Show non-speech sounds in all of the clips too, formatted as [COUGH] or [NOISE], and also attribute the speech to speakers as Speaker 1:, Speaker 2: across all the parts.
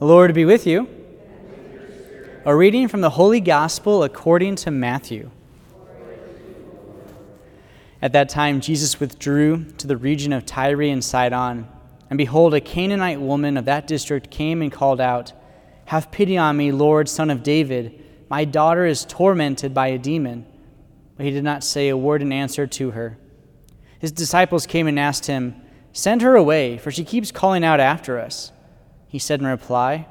Speaker 1: The Lord be with you. A reading from the Holy Gospel according to Matthew. At that time, Jesus withdrew to the region of Tyre and Sidon. And behold, a Canaanite woman of that district came and called out, Have pity on me, Lord, son of David. My daughter is tormented by a demon. But he did not say a word in answer to her. His disciples came and asked him, Send her away, for she keeps calling out after us. He said in reply,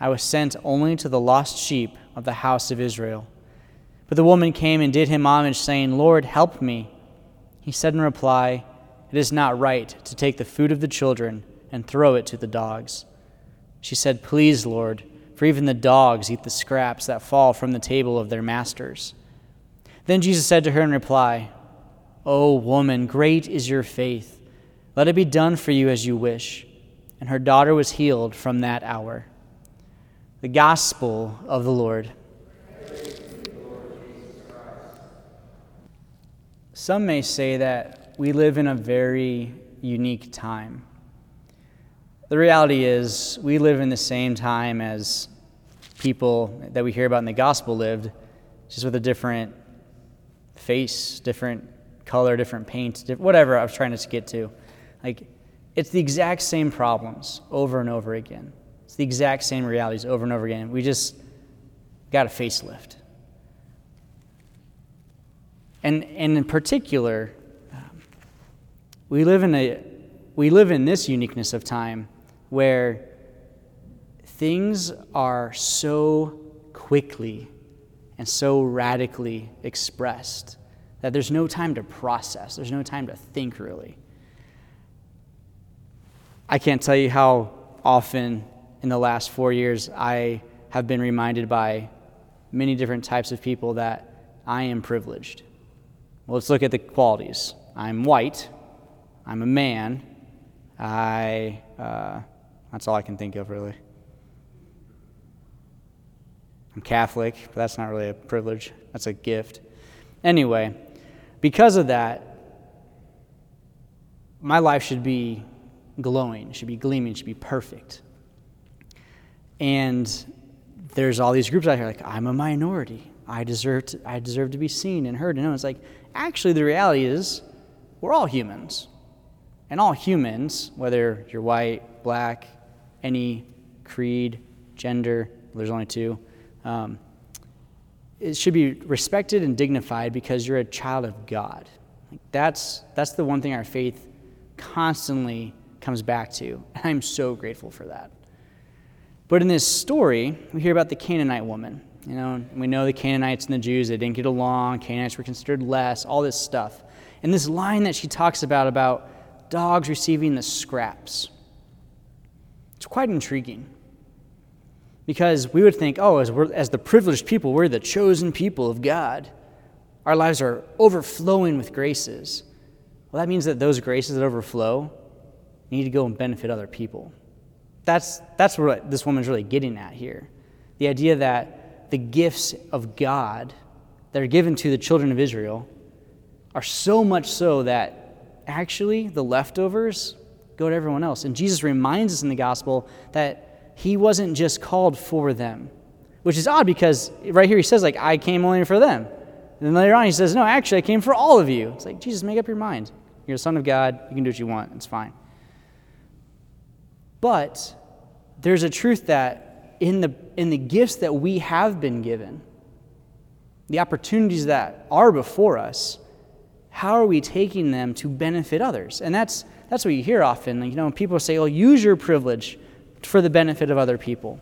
Speaker 1: I was sent only to the lost sheep of the house of Israel. But the woman came and did him homage, saying, Lord, help me. He said in reply, It is not right to take the food of the children and throw it to the dogs. She said, Please, Lord, for even the dogs eat the scraps that fall from the table of their masters. Then Jesus said to her in reply, O woman, great is your faith. Let it be done for you as you wish and her daughter was healed from that hour. The Gospel of the Lord. Some may say that we live in a very unique time. The reality is, we live in the same time as people that we hear about in the gospel lived, just with a different face, different color, different paint, whatever I was trying to get to. Like, it's the exact same problems over and over again. It's the exact same realities over and over again. We just got a facelift. And, and in particular, we live in a we live in this uniqueness of time where things are so quickly and so radically expressed that there's no time to process, there's no time to think really. I can't tell you how often in the last four years I have been reminded by many different types of people that I am privileged. Well, let's look at the qualities. I'm white. I'm a man. I, uh, that's all I can think of really. I'm Catholic, but that's not really a privilege, that's a gift. Anyway, because of that, my life should be glowing, should be gleaming, should be perfect. And there's all these groups out here like, I'm a minority. I deserve to, I deserve to be seen and heard. And no, it's like, actually, the reality is we're all humans. And all humans, whether you're white, black, any creed, gender, there's only two, um, it should be respected and dignified because you're a child of God. Like that's, that's the one thing our faith constantly comes back to. And I'm so grateful for that. But in this story, we hear about the Canaanite woman. You know, we know the Canaanites and the Jews, they didn't get along. Canaanites were considered less, all this stuff. And this line that she talks about, about dogs receiving the scraps, it's quite intriguing. Because we would think, oh, as, as the privileged people, we're the chosen people of God. Our lives are overflowing with graces. Well, that means that those graces that overflow you need to go and benefit other people. That's, that's what this woman's really getting at here. The idea that the gifts of God that are given to the children of Israel are so much so that actually the leftovers go to everyone else. And Jesus reminds us in the gospel that he wasn't just called for them, which is odd because right here he says, like, I came only for them. And then later on he says, No, actually, I came for all of you. It's like, Jesus, make up your mind. You're the Son of God. You can do what you want. It's fine. But there's a truth that in the, in the gifts that we have been given, the opportunities that are before us, how are we taking them to benefit others? And that's, that's what you hear often. Like, you know, people say, well, use your privilege for the benefit of other people.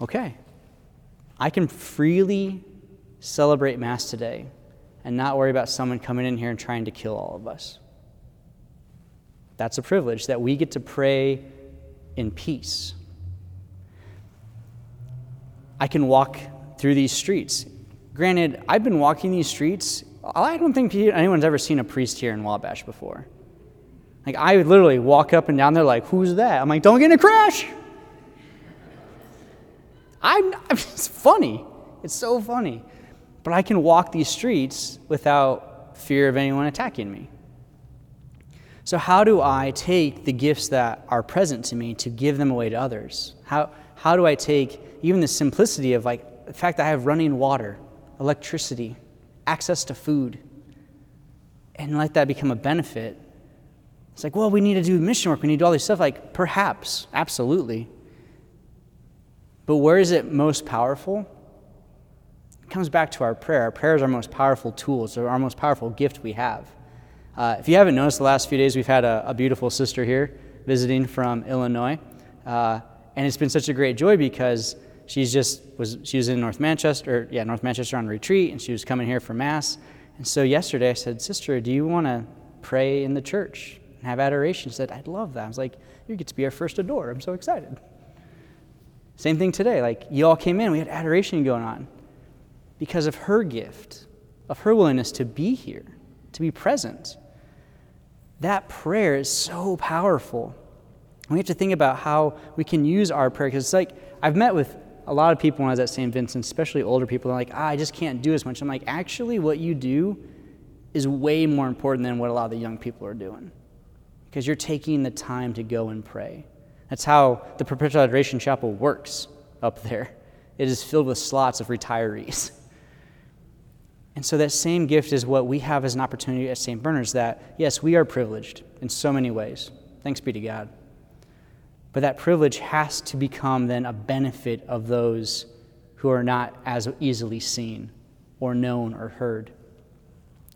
Speaker 1: Okay. I can freely celebrate Mass today and not worry about someone coming in here and trying to kill all of us. That's a privilege that we get to pray in peace. I can walk through these streets. Granted, I've been walking these streets. I don't think anyone's ever seen a priest here in Wabash before. Like, I would literally walk up and down there, like, who's that? I'm like, don't get in a crash. I'm, [LAUGHS] it's funny. It's so funny. But I can walk these streets without fear of anyone attacking me. So, how do I take the gifts that are present to me to give them away to others? How, how do I take even the simplicity of like the fact that I have running water, electricity, access to food, and let that become a benefit? It's like, well, we need to do mission work, we need to do all this stuff. Like, perhaps, absolutely. But where is it most powerful? It comes back to our prayer. Our prayer is our most powerful tools, our most powerful gift we have. Uh, if you haven't noticed, the last few days we've had a, a beautiful sister here visiting from Illinois, uh, and it's been such a great joy because she's just was she was in North Manchester, yeah, North Manchester on retreat, and she was coming here for mass. And so yesterday I said, "Sister, do you want to pray in the church and have adoration?" She said, "I'd love that." I was like, "You get to be our first adorer. I'm so excited." Same thing today. Like you all came in, we had adoration going on because of her gift, of her willingness to be here, to be present that prayer is so powerful. We have to think about how we can use our prayer because it's like I've met with a lot of people when I was at St. Vincent, especially older people. They're like, ah, I just can't do as much. I'm like, actually, what you do is way more important than what a lot of the young people are doing because you're taking the time to go and pray. That's how the Perpetual Adoration Chapel works up there. It is filled with slots of retirees. [LAUGHS] And so that same gift is what we have as an opportunity at St. Bernard's that, yes, we are privileged in so many ways. Thanks be to God. But that privilege has to become then a benefit of those who are not as easily seen or known or heard.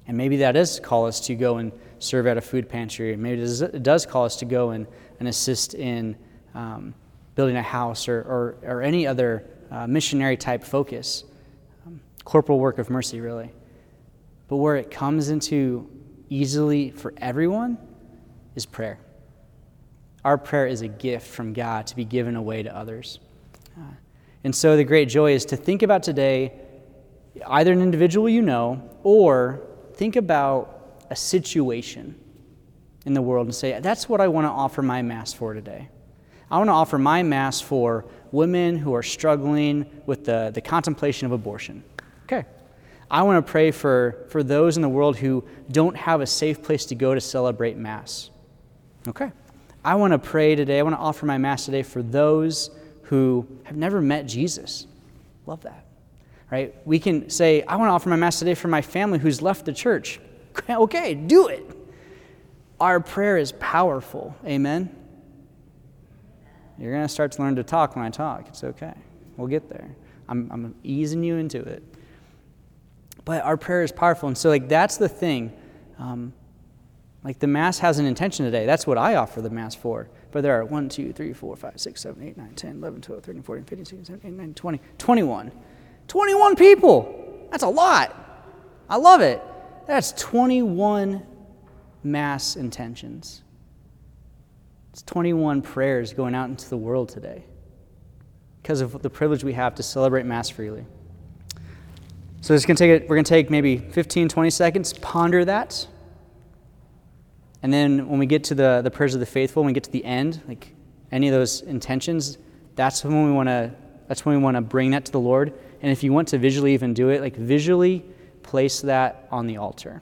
Speaker 1: And maybe that does call us to go and serve at a food pantry. Maybe it does call us to go and, and assist in um, building a house or, or, or any other uh, missionary type focus corporal work of mercy, really. But where it comes into easily for everyone is prayer. Our prayer is a gift from God to be given away to others. Uh, and so the great joy is to think about today either an individual you know or think about a situation in the world and say, that's what I want to offer my Mass for today. I want to offer my Mass for women who are struggling with the, the contemplation of abortion. Okay. I want to pray for, for those in the world who don't have a safe place to go to celebrate Mass. Okay. I want to pray today. I want to offer my Mass today for those who have never met Jesus. Love that. Right? We can say, I want to offer my Mass today for my family who's left the church. [LAUGHS] okay, do it. Our prayer is powerful. Amen. You're going to start to learn to talk when I talk. It's okay. We'll get there. I'm, I'm easing you into it. But our prayer is powerful. And so, like, that's the thing. Um, like, the Mass has an intention today. That's what I offer the Mass for. But there are 1, 2, 3, 4, 5, 6, 7, 8, 9, 10, 11, 12, 13, 14, 15, 16, 17, 18, 19, 20, 21. 21 people! That's a lot. I love it. That's 21 Mass intentions. It's 21 prayers going out into the world today because of the privilege we have to celebrate Mass freely. So it's gonna take it, we're going to take maybe 15, 20 seconds, ponder that. And then when we get to the, the prayers of the faithful, when we get to the end, like any of those intentions, that's when we want to that's when we want to bring that to the Lord. And if you want to visually even do it, like visually place that on the altar.